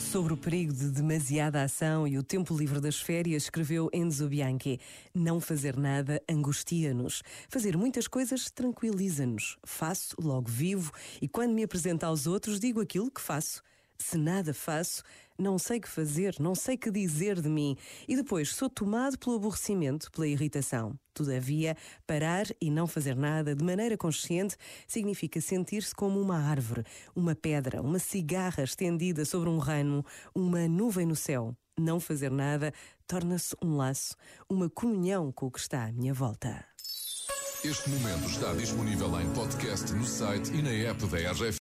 Sobre o perigo de demasiada ação e o tempo livre das férias, escreveu Enzo Bianchi: Não fazer nada angustia-nos. Fazer muitas coisas tranquiliza-nos. Faço, logo vivo, e quando me apresento aos outros, digo aquilo que faço. Se nada faço, não sei que fazer, não sei que dizer de mim. E depois sou tomado pelo aborrecimento, pela irritação. Todavia, parar e não fazer nada de maneira consciente significa sentir-se como uma árvore, uma pedra, uma cigarra estendida sobre um ramo, uma nuvem no céu. Não fazer nada torna-se um laço, uma comunhão com o que está à minha volta. Este momento está disponível em podcast no site e na app da RGF.